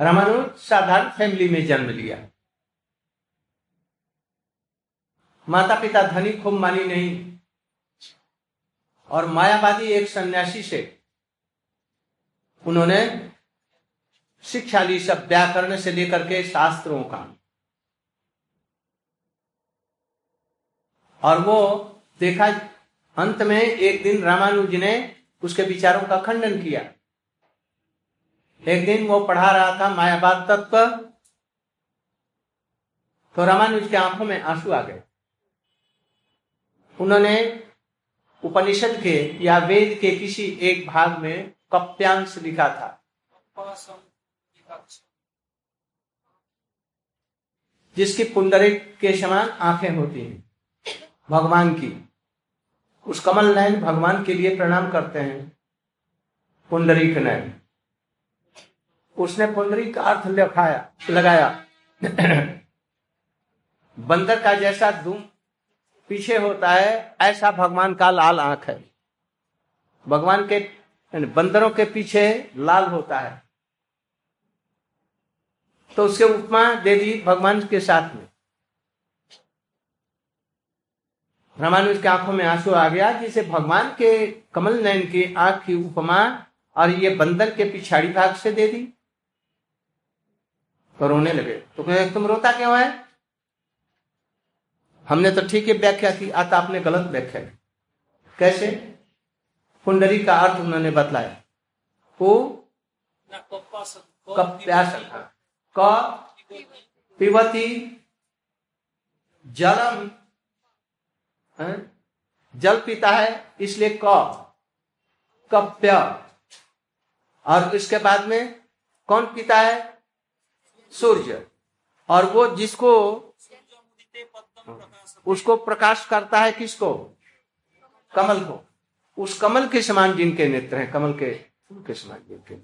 रामानुज साधारण फैमिली में जन्म लिया। माता पिता धनी खूब मानी नहीं। और मायावादी एक सन्यासी से उन्होंने शिक्षा ली सब व्याकरण से लेकर के शास्त्रों का। और वो देखा, अंत में एक दिन रामानुज ने उसके विचारों का खंडन किया। एक दिन वो पढ़ा रहा था मायावाद तत्व तो रामानुज के आँखों में आँसू आ गए। उन्होंने उपनिषद के या वेद के किसी एक भाग में कप्यांश लिखा था। जिसकी पुंडरी के समान आँखें होती हैं, भगवान की। उस कमल नयन भगवान के लिए प्रणाम करते हैं पुंडरी के नयन। उसने पुंडरी का अर्थ लिखाया, लगाया। बंदर का जैसा धूम पीछे होता है, ऐसा भगवान का लाल आँख है। भगवान के बंदरों के पीछे लाल होता है। तो उसके उपमा दे दी भगवान के साथ में। रामानुज की आँखों में आँसू आ गया, जिसे भगवान के कमल नयन की आँख की उपमा और ये बंदर के पिछाड़ी भाग से दे दी। तो रोने लगे। तो कहे तुम रोता क्यों है? हमने तो ठीक है व्याख्या की आता आपने गलत व्याख्या की। कैसे? कुंडली का अर्थ उन्होंने बतलाया। को? क? पिबती जलम। जल पीता है इसलिए क। कप्य। और इसके बाद में कौन पीता है? सूर्य। और वो जिसको उसको प्रकाश करता है किसको? कमल को। उस कमल के समान जिनके नेत्र हैं, कमल के फूल के समान जिनके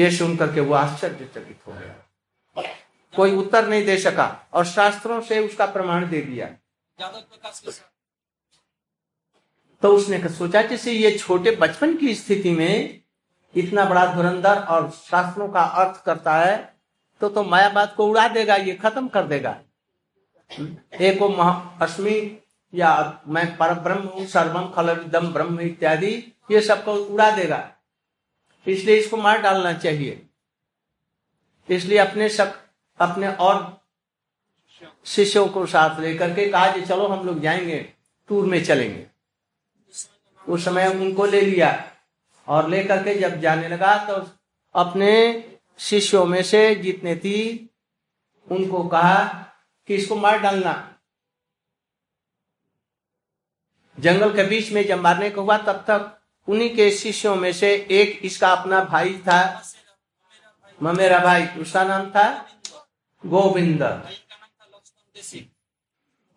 ये सुन करके वो आश्चर्यचकित हो गया। कोई उत्तर नहीं दे सका और शास्त्रों से उसका प्रमाण दे दिया। तो उसने सोचा जैसे ये छोटे बचपन की स्थिति में इतना बड़ा धुरंधर और शास्त्रों का अर्थ करता है तो तो मायावाद को उड़ा देगा, ये खत्म कर देगा। एक अस्मि या मैं पर ब्रह्म हूँ, सर्वम खलविदम ब्रह्म इत्यादि, ये सबको उड़ा देगा। इसलिए इसको मार डालना चाहिए। इसलिए अपने सब, अपने और शिष्यों को साथ लेकर के कहा चलो हम लोग जाएँगे, टूर में चलेंगे। उस समय उनको ले लिया। और लेकर के जब जाने लगा तो अपने शिष्यों में से जितने थी, उनको कहा कि इसको मार डालना। जंगल के बीच में जब मारने को हुआ, तब तक उन्हीं के शिष्यों में से एक इसका अपना भाई था। ममेरा भाई उसका नाम था गोविंद।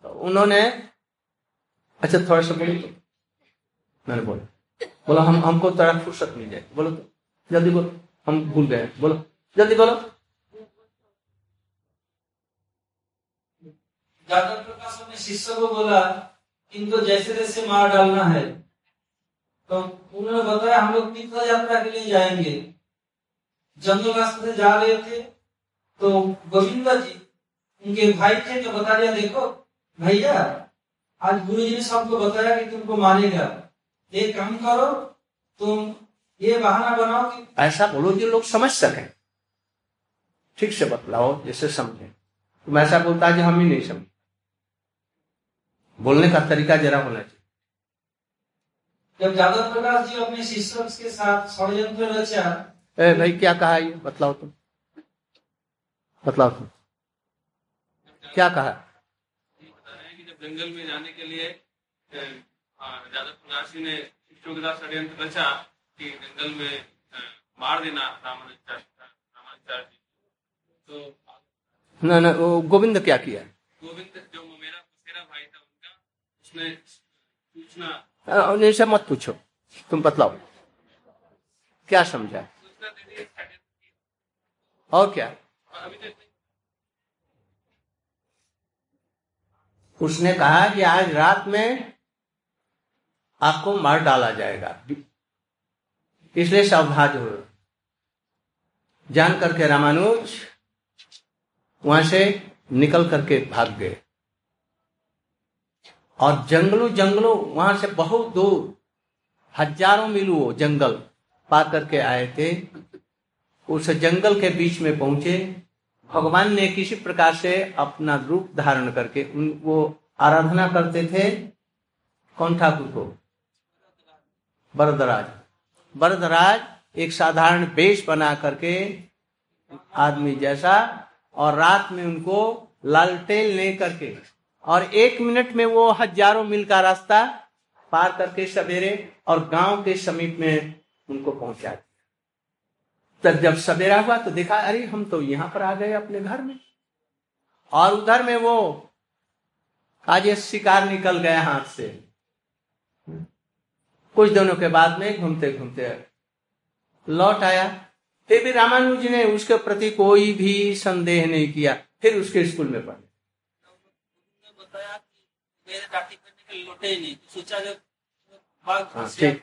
तो उन्होंने अच्छा थोड़ा सा तो। मैंने बोला। बोलो, हम, हमको थोड़ा फुर्सत मिल जाए। बोलो तो जल्दी बोलो, हम भूल गए बोलो, जल्दी बोलो। ज़्यादा प्रकाश अपने शिष्य को बोला, इनको जैसे जैसे मार डालना है। तो उन्होंने बताया, हम लोग तीर्थ यात्रा के लिए जाएँगे। जंगल रास्ते से जा रहे थे तो गोविंदा जी, उनके भाई थे तो बता दिया, देखो, भैया, आज गुरु जी ने सबको बताया कि तुमको मारेगा। एक काम करो तुम ये बहाना बनाओ कि ऐसा बोलो जो लोग समझ सके। ठीक से बतलाओ जैसे समझे। तुम ऐसा बोलता है जो हम ही नहीं समझे। बोलने का तरीका जरा होना चाहिए। जब जादव प्रकाश जी अपने शिष्यों के साथ षडयंत्र रचा। ए भाई क्या कहा ये? बतलाओ तुम। बतलाओ तुम। क्या कहा? बता रहे हैं कि जब जंगल में जाने के लिए जादव प्रकाश जी ने शिष्यों के साथ षड्यंत्र रचा कि जंगल में मार देना जी। तो ना ना वो गोविंद क्या किया? गोविंद जो मेरा मेरा भाई था उनका उसने अ, ऐसा मत पूछो तुम बतलाओ। क्या समझा। और क्या? उसने कहा कि आज रात में आपको मार डाला जाएगा। इसलिए सावधान हो। जान करके रामानुज वहाँ से निकल करके भाग गए। और जंगलों जंगलों वहाँ से बहुत दूर, हज़ारों मील जंगल पार करके आए थे। उस जंगल के बीच में पहुँचे। भगवान ने किसी प्रकार से अपना रूप धारण करके उन, वो आराधना करते थे कौन ठाकुर को? बरदराज बरदराज एक साधारण वेश बना करके आदमी जैसा और रात में उनको लालटेन ले करके और एक मिनट में वो हज़ारों मील का रास्ता पार करके सवेरे और गाँव के समीप में उनको पहुँचा दिया। तब जब सवेरा हुआ तो देखा, अरे, हम तो यहाँ पर आ गए अपने घर में। और उधर में वो ये शिकार निकल गया हाथ से। कुछ दिनों के बाद में घूमते घूमते लौट आया। फिर भी रामानुज ने उसके प्रति कोई भी संदेह नहीं किया। फिर उसके स्कूल में पढ़े। सोचा हाँ, ठीक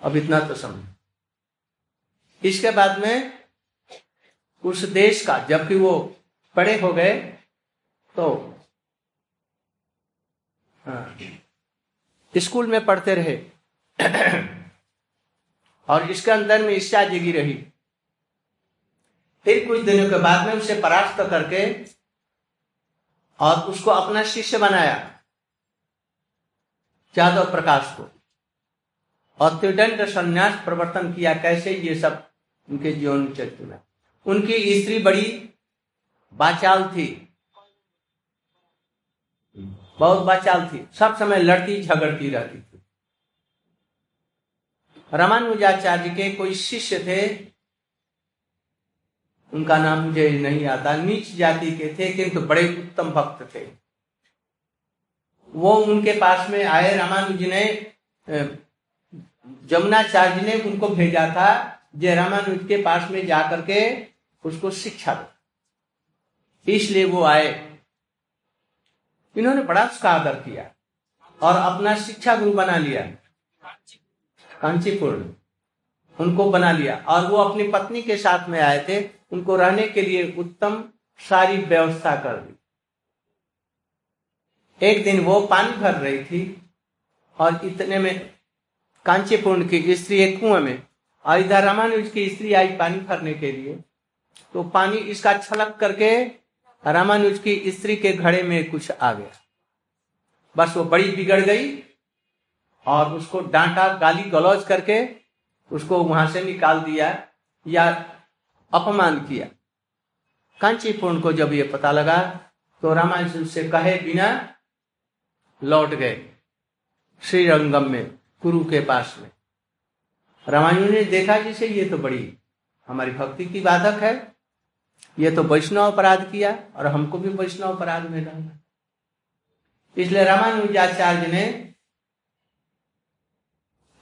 अब इतना तो समझ। इसके बाद में उस देश का जबकि वो बड़े हो गए तो हाँ, स्कूल में पढ़ते रहे। और इसके अंदर में इच्छा जगी रही। फिर कुछ दिनों के बाद में उसे परास्त करके और उसको अपना शिष्य बनाया जादव प्रकाश को। और त्रिदंड संन्यास प्रवर्तन किया, कैसे ये सब उनके जीवन चरित्र में। उनकी स्त्री बड़ी बाचाल थी। बहुत बचाल थी। सब समय लड़ती, झगड़ती रहती थी। रामानुजाचार्य के कोई शिष्य थे, उनका नाम मुझे नहीं आता। नीच जाति के थे, किंतु बड़े उत्तम भक्त थे। वो उनके पास में आए रामानुज ने जमुनाचार्य ने उनको भेजा था, जे रामानुज के पास में जाकर के उसको शिक्षा दो। इसलिए वो आए। इन्होंने बड़ा उसका आदर किया और अपना शिक्षा गुरु बना लिया। कांचीपुर उनको बना लिया और वो अपनी पत्नी के साथ में आए थे। उनको रहने के लिए उत्तम सारी व्यवस्था कर दी। एक दिन वो पानी भर रही थी और इतने में कांचीपुर की स्त्री एक कुएँ में और इधर रामानुज की स्त्री आई पानी भरने के लिए। तो पानी इसका छलक करके रामानुज की स्त्री के घड़े में कुछ आ गया। बस वो बड़ी बिगड़ गई और उसको डांटा, गाली गलौज करके उसको वहाँ से निकाल दिया या अपमान किया। कांचीपुर को जब ये पता लगा तो रामानुज से कहे बिना लौट गए श्रीरंगम में गुरु के पास में। रामायण ने देखा जिसे, ये तो बड़ी, हमारी भक्ति की बाधक है। ये तो वैष्णव अपराध किया और हमको भी वैष्णव अपराध में डाला इसलिए रामानुजाचार्य ने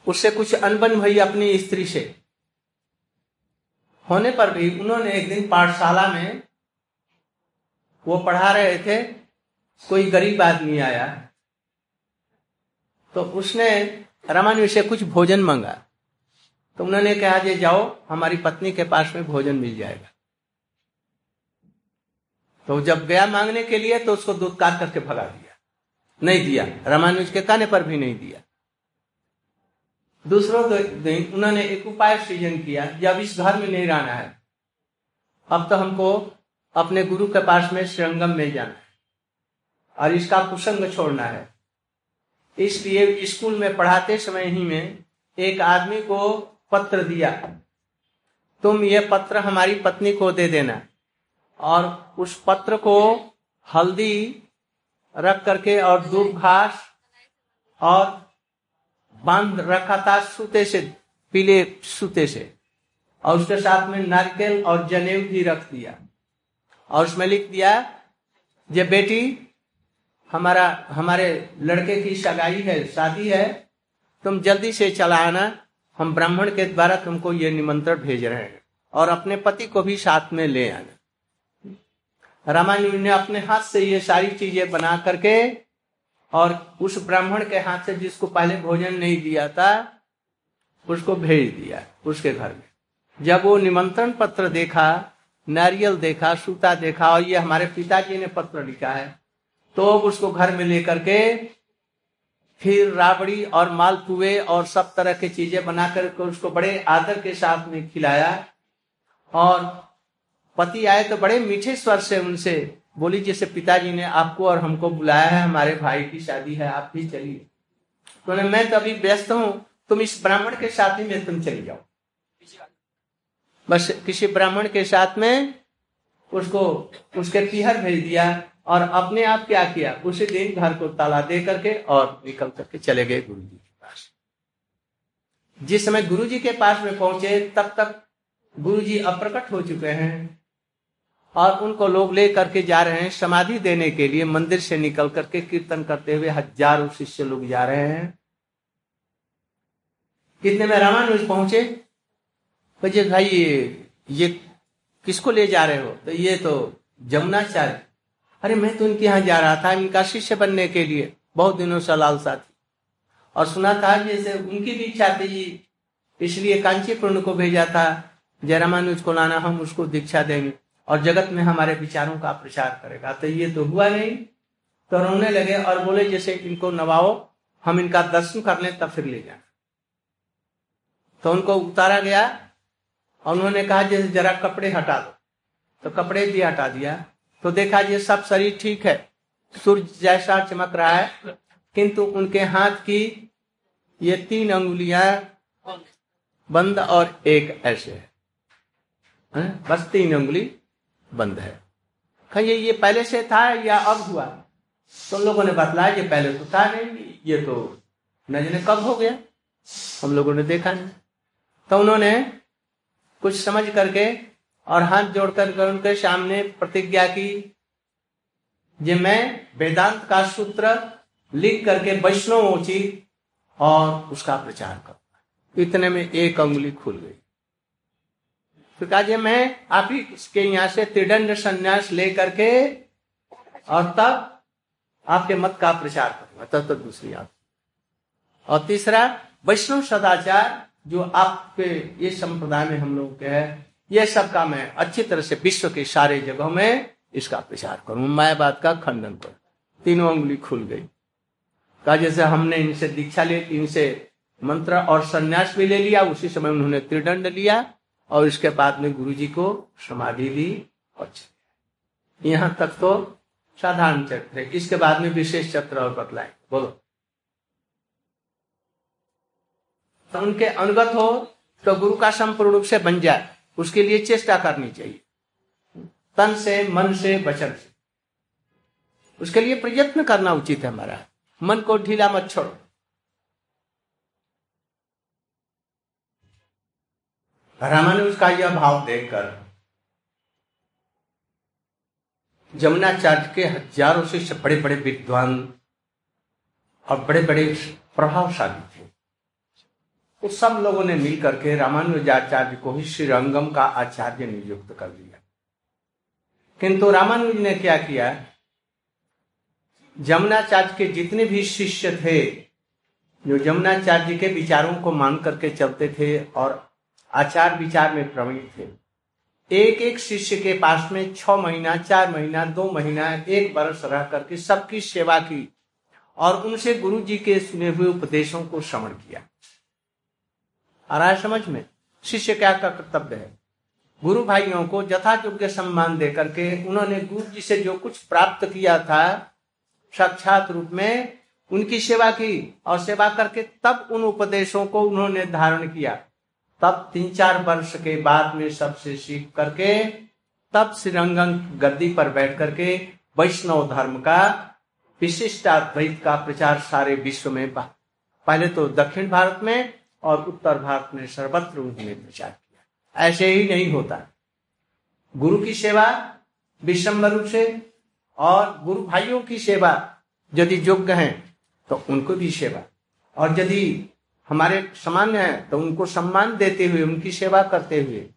उससे कुछ अनबन भई अपनी स्त्री से। होने पर भी उन्होंने एक दिन पाठशाला में वो पढ़ा रहे थे, कोई गरीब आदमी आया तो उसने रामानुज से कुछ भोजन मांगा। तो उन्होंने कहा, जे जाओ, हमारी पत्नी के पास में भोजन मिल जाएगा। तो जब गया मांगने के लिए तो उसको दूध काट करके भगा दिया। नहीं दिया। रामानुज के कहने पर भी नहीं दिया। दूसरों दिन उन्होंने एक उपाय सृजन किया जब इस घर में नहीं रहना है। अब तो हमको अपने गुरु के पास में श्रृंगम में जाना है और इसका कुसंग छोड़ना है। इसलिए स्कूल में पढ़ाते समय ही में एक आदमी को पत्र दिया। तुम ये पत्र हमारी पत्नी को दे देना। और उस पत्र को हल्दी रख करके और दूरभाष और बाँध रखा था सूते से, पीले सूते से। और उसके साथ में नारिकेल और जनेऊ भी रख दिया। और उसमें लिख दिया, जे बेटी, हमारा, हमारे लड़के की सगाई है, शादी है, तुम जल्दी से चला आना, हम ब्राह्मण के द्वारा तुमको ये निमंत्रण भेज रहे हैं। और अपने पति को भी साथ में ले आना। रामायण ने अपने हाथ से ये सारी चीज़ें बना करके और उस ब्राह्मण के हाथ से जिसको पहले भोजन नहीं दिया था, उसको भेज दिया उसके घर में। जब वो निमंत्रण पत्र देखा, नारियल देखा, सूता देखा और ये हमारे पिताजी ने पत्र लिखा है तो उसको घर में लेकर के फिर राबड़ी और मालपुए और सब तरह की चीज़ें बनाकर के उसको बड़े आदर के साथ में खिलाया और पति आए तो बड़े मीठे स्वर से उनसे बोली, जैसे पिताजी ने आपको और हमको बुलाया है, हमारे भाई की शादी है, आप भी चलिए। तो मैं तो अभी व्यस्त हूँ, तुम इस ब्राह्मण के साथ ही में तुम चली जाओ। बस किसी ब्राह्मण के साथ में उसको, उसके पीहर भेज दिया और अपने आप क्या किया, उसी दिन घर को ताला दे करके और निकल करके चले गए गुरु जी के पास। जिस समय गुरु जी के पास में पहुँचे, तब तक गुरु जी अप्रकट हो चुके हैं। और उनको लोग ले करके जा रहे हैं समाधि देने के लिए, मंदिर से निकल करके कीर्तन करते हुए हज़ारों शिष्य लोग जा रहे हैं। कितने में रामानुज पहुँचे? बजे भाई, ये ये किसको ले जा रहे हो? तो ये तो जमुनाचार्य। अरे, मैं तो उनके यहाँ जा रहा था, इनका शिष्य बनने के लिए। बहुत दिनों से लालसा थी। और सुना था जैसे उनकी भी इच्छा थी, इसलिए कांचीपुर को भेजा था। जयरामानुज को लाना, हम उसको दीक्षा देंगे। और जगत में हमारे विचारों का प्रचार करेगा। तो ये तो हुआ नहीं। तो रोने लगे और बोले, जैसे इनको नवाओ, हम इनका दर्शन कर लें, तब फिर ले जाए। तो उनको उतारा गया और उन्होंने कहा, जैसे जरा कपड़े हटा दो। तो कपड़े भी हटा दिया। तो देखा, ये सब शरीर ठीक है। सूर्य जैसा चमक रहा है, किंतु उनके हाथ की ये तीन अंगुलियाँ बंद और एक ऐसे है। बस तीन अंगुली। बंद है। कहिए ये पहले से था या अब हुआ? तो लोगों ने बतलाया, ये पहले तो था नहीं, ये तो न जाने कब हो गया। हम लोगों ने देखा नहीं। तो उन्होंने कुछ समझ करके और हाथ जोड़ कर उनके सामने प्रतिज्ञा की जे मैं वेदांत का सूत्र लिख करके वैष्णवोचित और उसका प्रचार करूँगा। इतने में एक अंगुली खुल गई। तो कहा जे मैं आप ही के यहाँ से त्रिदंड संन्यास ले करके और तब आपके मत का प्रचार करूँगा। तब तक दूसरी आप और तीसरा, वैष्णव सदाचार जो आपके ये संप्रदाय में हम लोग के है, ये सब का मैं अच्छी तरह से विश्व के सारे जगहों में इसका प्रचार करूँ। मायावाद का खंडन करूँ। तीनों उंगली खुल गई। कहा, जैसे हमने इनसे दीक्षा ली, इनसे मंत्र और संन्यास भी ले लिया, उसी समय उन्होंने त्रिदंड लिया। और इसके बाद में गुरु जी को समाधि दी और यहाँ तक तो साधारण चक्र है। इसके बाद में विशेष चक्र और बतलाए। बोलो। तो उनके अनुगत हो तो गुरु का संपूर्ण रूप से बन जाए। उसके लिए चेष्टा करनी चाहिए। तन से, मन से, वचन से। उसके लिए प्रयत्न करना उचित है हमारा मन को ढीला मत छोड़ो। रामानुज का यह भाव देखकर जमुनाचार्य के हज़ारों से बड़े बड़े विद्वान और बड़े बड़े प्रभावशाली थे। तो सब लोगों ने मिलकर के रामानुजाचार्य को ही श्रीरंगम का आचार्य नियुक्त कर दिया। किंतु रामानुज ने क्या किया? जमुनाचार्य के जितने भी शिष्य थे, जो जमुनाचार्य के विचारों को मान करके चलते थे और आचार विचार में प्रवीण थे। एक एक शिष्य के पास में छ महीना, चार महीना, दो महीना, एक वर्ष रह करके सबकी सेवा की और उनसे गुरु जी के सुने हुए उपदेशों को श्रवण किया। आ रहा है समझ में शिष्य क्या का कर्तव्य है? गुरु भाइयों को यथा योग्य सम्मान दे करके उन्होंने गुरु जी से जो कुछ प्राप्त किया था, साक्षात रूप में उनकी सेवा की और सेवा करके तब उन उपदेशों को उन्होंने धारण किया। तब तीन चार वर्ष के बाद में सबसे सीख करके, तब श्रीरंगन गद्दी पर बैठ करके वैष्णव धर्म का विशिष्टाद्वैत का प्रचार सारे विश्व में पहले तो दक्षिण भारत में और उत्तर भारत में सर्वत्र उन्होंने प्रचार किया। ऐसे ही नहीं होता। गुरु की सेवा विषम रूप से और गुरु भाइयों की सेवा यदि योग्य है तो उनको भी सेवा। और यदि हमारे सामान्य है तो उनको सम्मान देते हुए, उनकी सेवा करते हुए,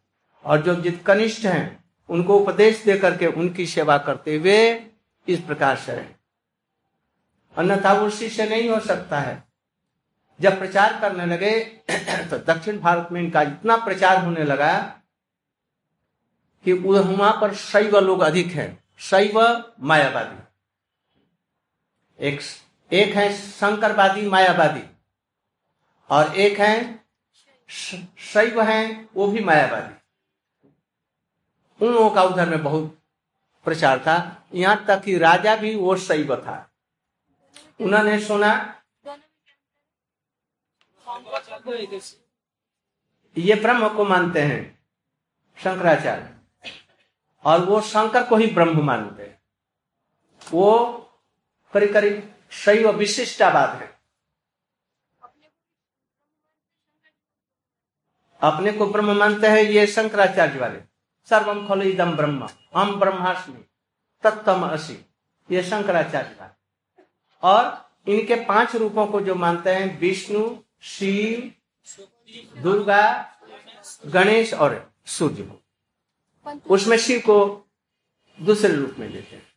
और जो जित कनिष्ठ हैं, उनको उपदेश दे करके उनकी सेवा करते हुए इस प्रकार से रहे। अन्यथा वो शिष्य नहीं हो सकता है। जब प्रचार करने लगे तो दक्षिण भारत में इनका इतना प्रचार होने लगा कि वहाँ पर शैव लोग अधिक हैं, शैव मायावादी। एक एक है शंकरवादी, मायावादी। और एक है शैव है, वो भी मायावादी। उन लोगों का उधर में बहुत प्रचार था। यहाँ तक कि राजा भी वो शैव था। उन्होंने सुना, ये ब्रह्म को मानते हैं, शंकराचार्य। और वो शंकर को ही ब्रह्म मानते हैं। वो करीब करीब शैव विशिष्टावाद है। अपने को ब्रह्म मानते हैं ये शंकराचार्य वाले। सर्वम खल इदम ब्रह्म हम ब्रह्मास्मि तत्तम असी ये शंकराचार्य वाले। और इनके पाँच रूपों को जो मानते हैं विष्णु शिव दुर्गा गणेश और सूर्य। उसमें शिव को दूसरे रूप में लेते हैं।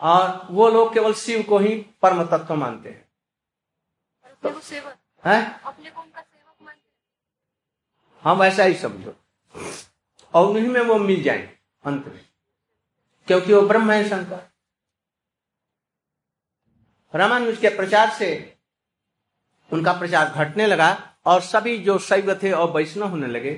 और वो लोग केवल शिव को ही परम तत्व मानते हैं। तो, है? हम ऐसा ही समझो। और उन्हीं में वो मिल जाएँगे, अंत में। क्योंकि वो ब्रह्म है शंकर। रामानुज के प्रचार से उनका प्रचार घटने लगा और सभी जो शैव थे और वैष्णव होने लगे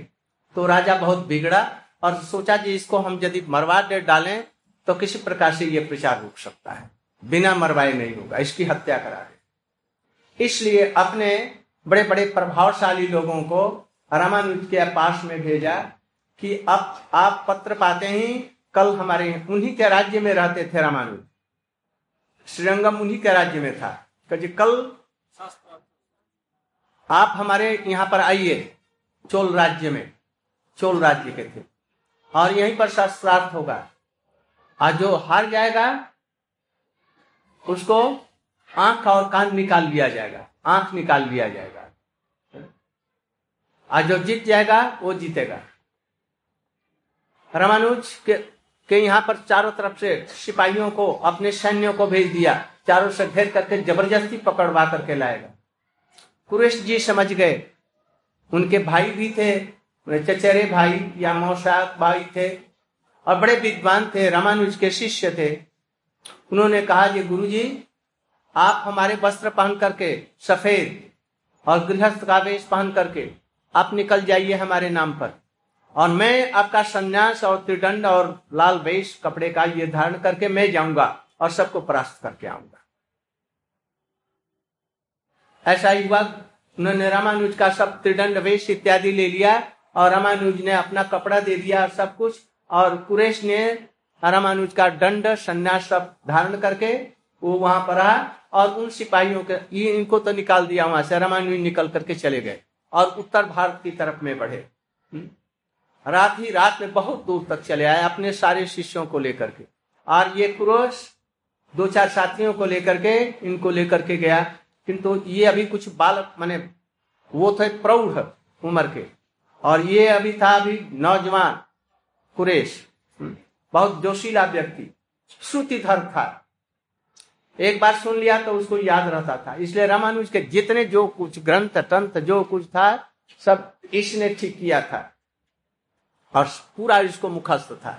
तो राजा बहुत बिगड़ा और सोचा जी इसको हम यदि मरवा दे, डालें तो किसी प्रकार से ये प्रचार रुक सकता है। बिना मरवाए नहीं होगा, इसकी हत्या करा दे। इसलिए अपने बड़े बड़े प्रभावशाली लोगों को रामानुज के पास में भेजा कि अब आप पत्र पाते ही, कल हमारे उन्हीं के राज्य में रहते थे रामानुज श्रीरंगम उन्हीं के राज्य में था। कि कल आप हमारे यहाँ पर आइए, चोल राज्य में, चोल राज्य के थे। और यहीं पर शास्त्रार्थ होगा। आज जो हार जाएगा, उसको आँख और कान निकाल लिया जाएगा, आँख निकाल लिया जाएगा। आज जो जीत जाएगा, वो जीतेगा। रामानुज के के यहाँ पर चारों तरफ़ से सिपाहियों को, अपने सैन्यों को भेज दिया। चारों से घेर करके ज़बरदस्ती पकड़वा करके लाएगा। कुरेश जी समझ गए। उनके भाई भी थे चचेरे भाई या मौसा भाई थे, और बड़े विद्वान थे, रामानुज के शिष्य थे। उन्होंने कहा जी गुरु जी आप हमारे वस्त्र पहन करके, सफ़ेद और गृहस्थ का वेश पहन करके आप निकल जाइए हमारे नाम पर। और मैं आपका संन्यास और त्रिदंड और लाल वेश कपड़े का ये धारण करके मैं जाऊँगा और सबको परास्त करके आऊँगा। ऐसा ही हुआ, उन्होंने रामानुज का सब त्रिदंड वेश इत्यादि ले लिया और रामानुज ने अपना कपड़ा दे दिया सब कुछ। और कुरेश ने रामानुज का दंड, संन्यास सब धारण करके वो वहाँ पर रहा और उन सिपाहियों के इनको तो निकाल दिया वहाँ से, रामानुज निकल करके चले गए। और उत्तर भारत की तरफ़ में बढ़े। हम्म। रात ही रात में बहुत दूर तक चले आए अपने सारे शिष्यों को लेकर के। और ये क्रोश दो चार साथियों को लेकर के इनको लेकर के गया। किंतु ये अभी कुछ बालक माने वो थे प्रौढ़ उम्र के। और ये अभी था अभी नौजवान कुरेश। हम्म, बहुत जोशीला व्यक्ति श्रुतिधर था। एक बार सुन लिया तो उसको याद रहता था। इसलिए रामानुज के जितने जो कुछ ग्रंथ, तंत्र, जो कुछ था, सब इसने ठीक किया था। और पूरा इसको मुखस्त था।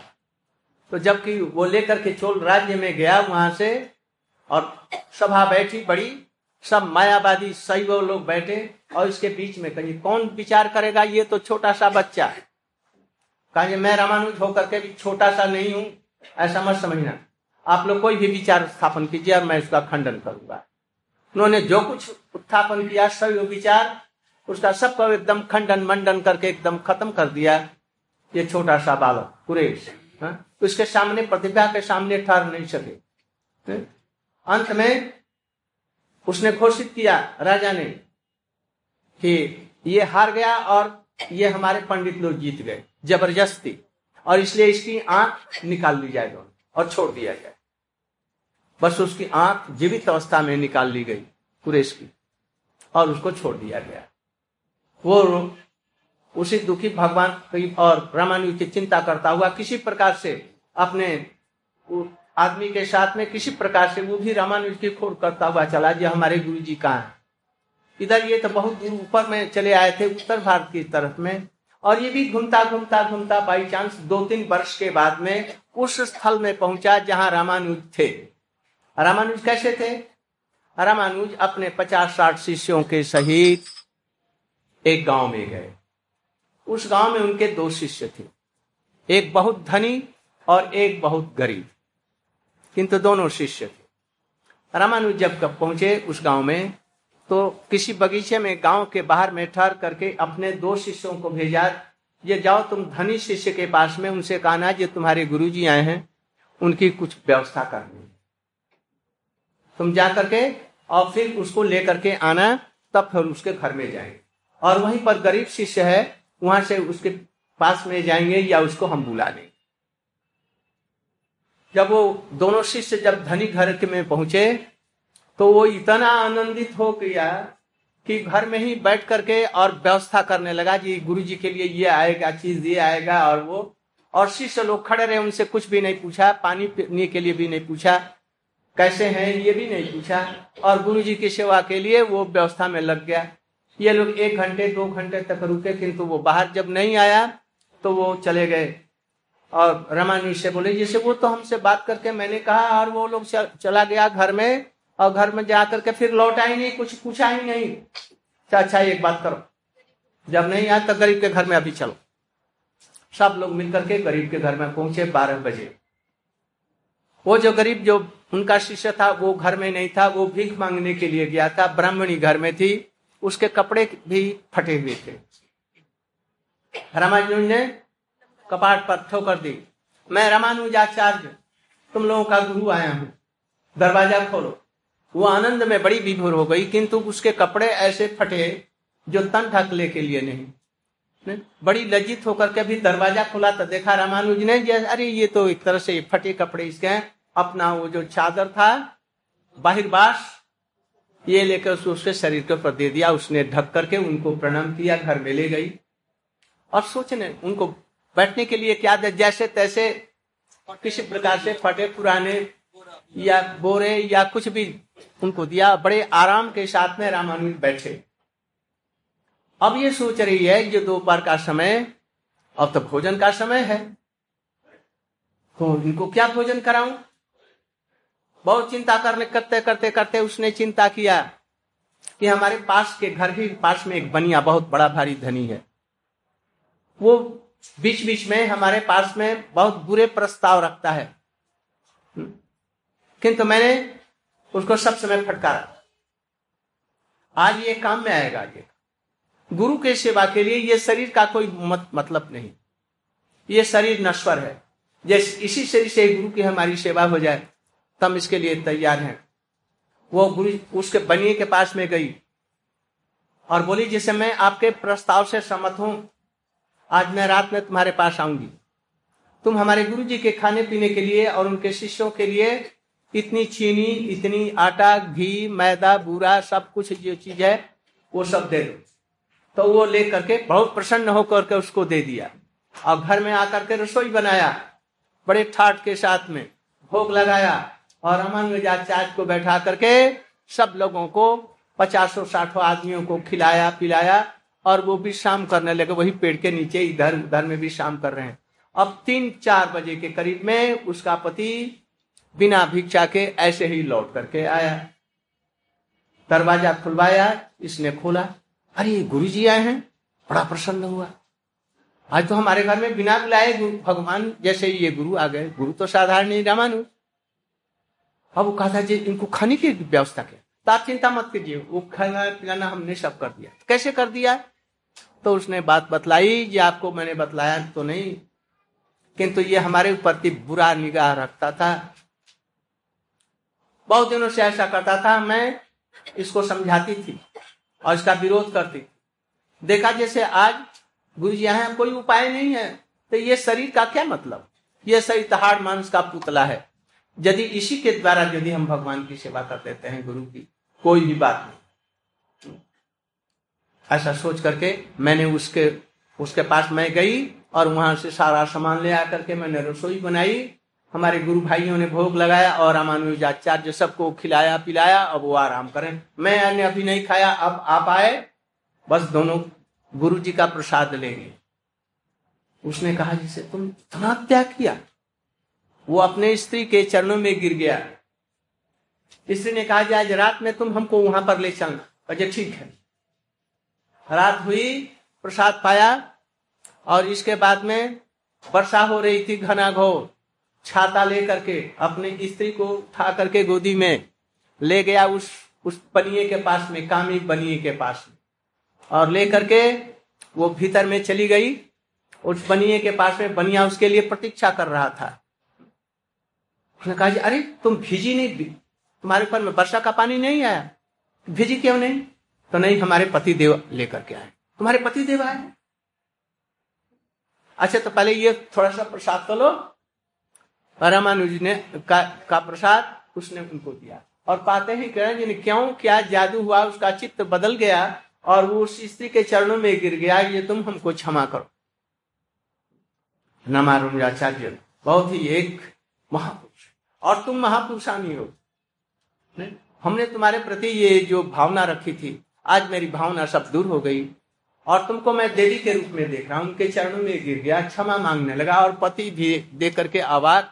तो जबकि वो लेकर के चोल राज्य में गया वहाँ से, और सभा बैठी बड़ी, सब मायावादी सैव लोग बैठे, और इसके बीच में कहीं कौन विचार करेगा? ये तो छोटा सा बच्चा कहा मैं रामानुज होकर के भी छोटा सा नहीं हूँ, ऐसा मत समझना। आप लोग कोई भी विचार स्थापन कीजिए मैं उसका खंडन करूँगा। उन्होंने जो कुछ उत्थापन किया, सभी विचार, उसका सबको एकदम खंडन मंडन करके एकदम खत्म कर दिया। ये छोटा सा बालक, कुरेश हाँ? उसके सामने, प्रतिभा के सामने ठहर नहीं सके। हाँ? अंत में उसने घोषित किया राजा ने कि ये हार गया और ये हमारे पंडित लोग जीत गए, ज़बरदस्ती। और इसलिए इसकी आँख निकाल ली जाए दोनों। और छोड़ दिया जाए बस उसकी आँख जीवित अवस्था में निकाल ली गई, कुरेश की, और उसको छोड़ दिया गया। वो उसी दुखी भगवान और रामानुज की चिंता करता हुआ किसी प्रकार से अपने आदमी के साथ में किसी प्रकार से वो भी रामानुज की खोड़ करता हुआ चला जी हमारे गुरु जी कहाँ है? इधर ये तो बहुत दूर ऊपर में चले आए थे, उत्तर भारत की तरफ़ में, और ये भी घूमता घूमता घूमता बाई चांस दो तीन वर्ष के बाद में उस स्थल में पहुँचा जहाँ रामानुज थे। रामानुज कैसे थे? रामानुज अपने पचास साठ शिष्यों के सहित एक गाँव में गए। उस गाँव में उनके दो शिष्य थे, एक बहुत धनी और एक बहुत गरीब। किंतु दोनों शिष्य थे। रामानुज जब कब पहुँचे उस गाँव में तो किसी बगीचे में गाँव के बाहर में ठहर करके अपने दो शिष्यों को भेजा ये जाओ तुम धनी शिष्य के पास में, उनसे कहना जो तुम्हारे गुरु जी आए हैं, उनकी कुछ व्यवस्था करनी तुम जा करके और फिर उसको लेकर के आना, तब फिर उसके घर में जाएँगे और वहीं पर गरीब शिष्य है, वहाँ से उसके पास में जाएँगे या उसको हम बुला लेंगे जब वो दोनों शिष्य जब धनी घर के में पहुँचे तो वो इतना आनंदित हो गया कि घर में ही बैठ करके और व्यवस्था करने लगा जी गुरु जी के लिए ये आएगा, चीज़ ये आएगा और वो। और शिष्य लोग खड़े रहे, उनसे कुछ भी नहीं पूछा, पानी पीने के लिए भी नहीं पूछा, कैसे हैं ये भी नहीं पूछा। और गुरु जी की सेवा के लिए वो व्यवस्था में लग गया। ये लोग एक घंटे, दो घंटे तक रुके, किंतु वो बाहर जब नहीं आया तो वो चले गए। और रमानी से बोले जैसे वो तो हमसे बात करके मैंने कहा और वो लोग चला गया घर में। और घर में जा करके फिर लौटा ही नहीं, कुछ पूछा ही नहीं। अच्छा अच्छा एक बात करो। जब नहीं आया तो गरीब के घर में अभी चलो। सब लोग मिलकर के गरीब के घर में पहुँचे बारह बजे। वो जो गरीब, जो उनका शिष्य था, वो घर में नहीं था, वो भीख मांगने के लिए गया था। ब्राह्मणी घर में थी। उसके कपड़े भी फटे हुए थे। रामानुज ने कपाट पर ठोकर दी। मैं रामानुजाचार्य, तुम लोगों का गुरु आया हूँ। दरवाज़ा खोलो। वो आनंद में बड़ी विभोर हो गई, किंतु उसके कपड़े ऐसे फटे जो तन ढकले के लिए नहीं। ने? बड़ी लज्जित होकर के भी दरवाज़ा खुला तो देखा रामानुज ने अरे, ये तो एक तरह से फटे कपड़े इसके हैं। अपना वो जो चादर था बाहिरबास ये लेकर उसके शरीर के ऊपर दे दिया। उसने ढक करके उनको प्रणाम किया, घर में ले गई। और सोचने, उनको बैठने के लिए क्या जैसे तैसे किसी प्रकार से फटे पुराने या बोरे या कुछ भी उनको दिया, बड़े आराम के साथ में रामानुज बैठे। अब ये सोच रही है कि दोपहर का समय, अब तो भोजन का समय है। तो इनको क्या भोजन कराऊं? बहुत चिंता करने, करते करते करते उसने चिंता किया कि हमारे पास के घर के पास में एक बनिया, बहुत बड़ा भारी धनी है। वो बीच बीच में हमारे पास में बहुत बुरे प्रस्ताव रखता है। किंतु मैंने उसको सब समय फटकारा। आज ये काम में आएगा ये गुरु के सेवा के लिए ये शरीर का कोई मत, मतलब नहीं। ये शरीर नश्वर है। जैसे इसी शरीर से गुरु की हमारी सेवा हो जाए तम इसके लिए तैयार हैं। वो गुरु उसके बनिए के पास में गई और बोली जैसे मैं आपके प्रस्ताव से सहमत हूँ आज मैं रात में तुम्हारे पास आऊँगी। तुम हमारे गुरु जी के खाने पीने के लिए और उनके शिष्यों के लिए इतनी चीनी, इतनी आटा, घी, मैदा, बूरा, सब कुछ जो चीज़ है, वो सब दे दो। तो वो ले करके बहुत प्रसन्न होकर के उसको दे दिया। और घर में आकर के रसोई बनाया, बड़े ठाट के साथ में, भोग लगाया और अमन मिजाज को बैठा करके सब लोगों को, पचासों, साठों आदमियों को खिलाया, पिलाया और वो भी शाम करने लगे। वही पेड़ के नीचे, इधर, उधर में भी शाम कर रहे हैं। अब तीन, चार बजे के करीब में उसका पति बिना भिक्षा के ऐसे ही लौट करके आया। दरवाज़ा खुलवाया, इसने खोला। अरे गुरु जी आए हैं, बड़ा प्रसन्न हुआ। आज तो हमारे घर में बिना बुलाए भगवान जैसे ये गुरु आ गए। गुरु तो साधारण नहीं रामानु। अब वो कहा था जी, इनको खाने की व्यवस्था क्या? तो आप चिंता मत कीजिए, वो खाना पिलाना हमने सब कर दिया। कैसे कर दिया? तो उसने बात बतलाई, जी, आपको मैंने बतलाया तो नहीं। किंतु ये हमारे ऊपर की बुरा निगाह रखता था। बहुत दिनों से ऐसा करता था, मैं इसको समझाती थी और इसका विरोध करती देखा जैसे आज गुरु जी यहाँ कोई उपाय नहीं है। तो ये शरीर का क्या मतलब? ये शरीर तहाड़ मांस का पुतला है। यदि इसी के द्वारा यदि हम भगवान की सेवा कर देते हैं, गुरु की, कोई भी बात नहीं। ऐसा सोच करके मैंने उसके उसके पास मैं गई और वहाँ से सारा सामान ले आकर के मैंने रसोई बनाई। हमारे गुरु भाइयों ने भोग लगाया और रामानुजाचार्य सबको खिलाया, पिलाया, अब वो आराम करें। मैं ने अभी नहीं खाया, अब आप आए, बस दोनों गुरु जी का प्रसाद लेंगे। उसने कहा, जिसे तुम इतना त्याग किया, वो अपने स्त्री के चरणों में गिर गया। स्त्री ने कहा आज रात में तुम हमको वहाँ पर ले चलना। अजय ठीक है। रात हुई, प्रसाद पाया और इसके बाद में वर्षा हो रही थी घना घोर। छाता लेकर के अपने स्त्री को उठा करके गोदी में ले गया उस उस बनिए के पास में, कामी बनिए के पास में। और ले करके वो भीतर में चली गई। उस बनिए के पास में बनिया उसके लिए प्रतीक्षा कर रहा था। उसने कहा अरे, तुम भीजी नहीं तुम्हारे ऊपर में वर्षा का पानी नहीं आया। भीजी क्यों नहीं? तो नहीं, हमारे पति देव लेकर के आए। तुम्हारे पति देव आए? अच्छा तो पहले ये थोड़ा सा प्रसाद तो लो रामानुज ने का, का प्रसाद उसने उनको दिया। और पाते ही करण जी ने क्यों क्या जादू हुआ उसका चित्त बदल गया और वो उस स्त्री के चरणों में गिर गया ये तुम हमको क्षमा करो। नमारुणाचार्य बहुत ही एक महापुरुष। और तुम महापुरुषानी हो। हमने तुम्हारे प्रति ये जो भावना रखी थी आज मेरी भावना सब दूर हो गई। और तुमको मैं देवी के रूप में देख रहा हूँ उनके चरणों में गिर गया क्षमा मांगने लगा और पति भी दे करके आवाज़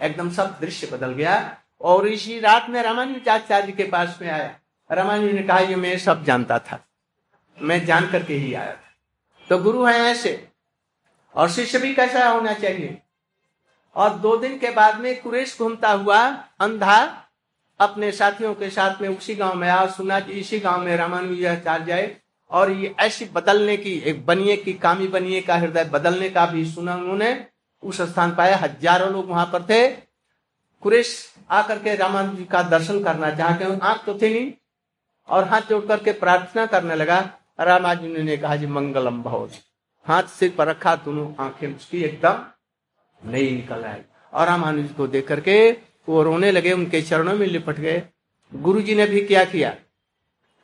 एकदम सब दृश्य बदल गया और इसी रात में रामानुजाचार्य के पास में आया। रामानुज ने कहा, ये मैं सब जानता था। मैं जान करके ही आया था। तो गुरु है ऐसे। और शिष्य भी कैसा होना चाहिए? और दो दिन के बाद में कुरेश घूमता हुआ अंधा अपने साथियों के साथ में उसी गाँव में आया। सुना कि इसी गाँव में रामानुजाचार्य और ये ऐसी बदलने की, एक बनिए की, कामी बनिए का हृदय बदलने का भी सुना उन्होंने। उस स्थान पाया, हज़ारों लोग वहाँ पर थे। कुरेश आकर के रामानु जी का दर्शन करना चाहते आँख तो थे नहीं, और हाथ जोड़ करके प्रार्थना करने लगा। रामाजू ने कहा, जी, मंगलम बहुत। हाथ सिर पर रखा, दोनों आँखें उसकी एकदम नहीं निकल आई। और रामानुज को देख करके वो रोने लगे, उनके चरणों में लिपट गए। गुरु जी ने भी क्या किया?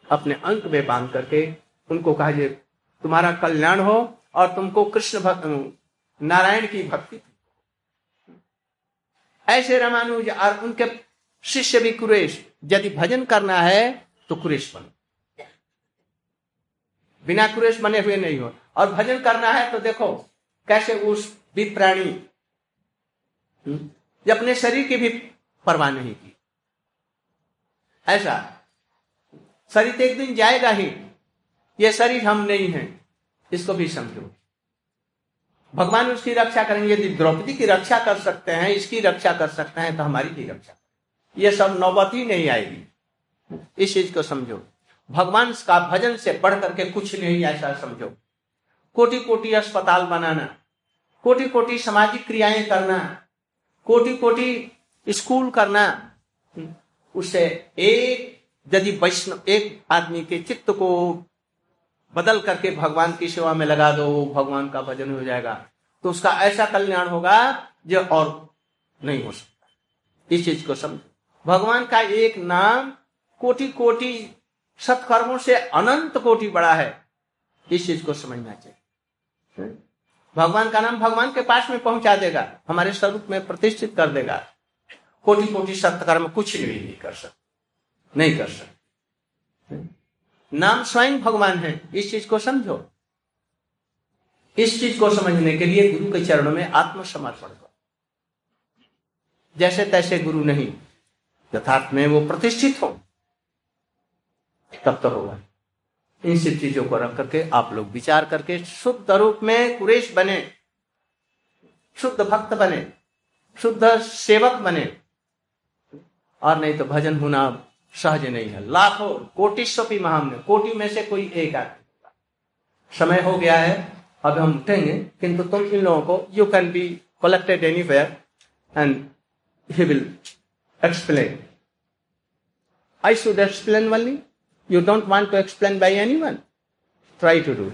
अपने अंक में बाँध करके उनको कहा, जे, तुम्हारा कल्याण हो और तुमको कृष्ण भक्त नारायण की भक्ति ऐसे रामानुज और उनके शिष्य भी कुरेश यदि भजन करना है तो कुरेश बनो। बिना कुरेश बने हुए नहीं हो। और भजन करना है तो देखो कैसे उस विप्राणी हम्म, अपने शरीर की भी परवाह नहीं की। ऐसा शरीर तो एक दिन जाएगा ही ये शरीर हम नहीं है इसको भी समझो। भगवान उसकी रक्षा करेंगे, यदि द्रौपदी की रक्षा कर सकते हैं, इसकी रक्षा कर सकते हैं तो हमारी भी रक्षा ये सब नौबत नहीं आएगी। इस चीज़ को समझो। भगवान का भजन से बढ़ करके कुछ नहीं, ऐसा समझो। कोटि कोटि अस्पताल बनाना कोटि कोटि सामाजिक क्रियाएँ करना कोटि कोटि स्कूल करना उससे एक, यदि वैष्णव, एक आदमी के चित्त को बदल करके भगवान की सेवा में लगा दो भगवान का भजन हो जाएगा। तो उसका ऐसा कल्याण होगा जो और नहीं हो सकता। इस चीज़ को समझो। भगवान का एक नाम कोटि कोटि सत्कर्मों से अनंत कोटि बड़ा है। इस चीज़ को समझना चाहिए। भगवान का नाम भगवान के पास में पहुँचा देगा हमारे स्वरूप में प्रतिष्ठित कर देगा। कोटि कोटि सत्कर्म कुछ भी नहीं कर सकते। नहीं कर सकते। नाम स्वयं भगवान है। इस चीज़ को समझो। इस चीज़ को समझने के लिए गुरु के चरणों में आत्मसमर्पण करो। जैसे तैसे गुरु नहीं, यथार्थ में वो प्रतिष्ठित हो तब तो होगा। इन सब चीज़ों को रख करके आप लोग विचार करके शुद्ध रूप में कुरेश बने, शुद्ध भक्त बने, शुद्ध सेवक बने, और नहीं तो भजन होना सहज नहीं है। लाखों कोटि स्वपी महामने कोटि में से कोई एक आदमी समय हो गया है, अब हम उठेंगे, किंतु तुम इन लोगों को you can be collected any fair and he will explain I should explain only you don't want to explain by any one try to do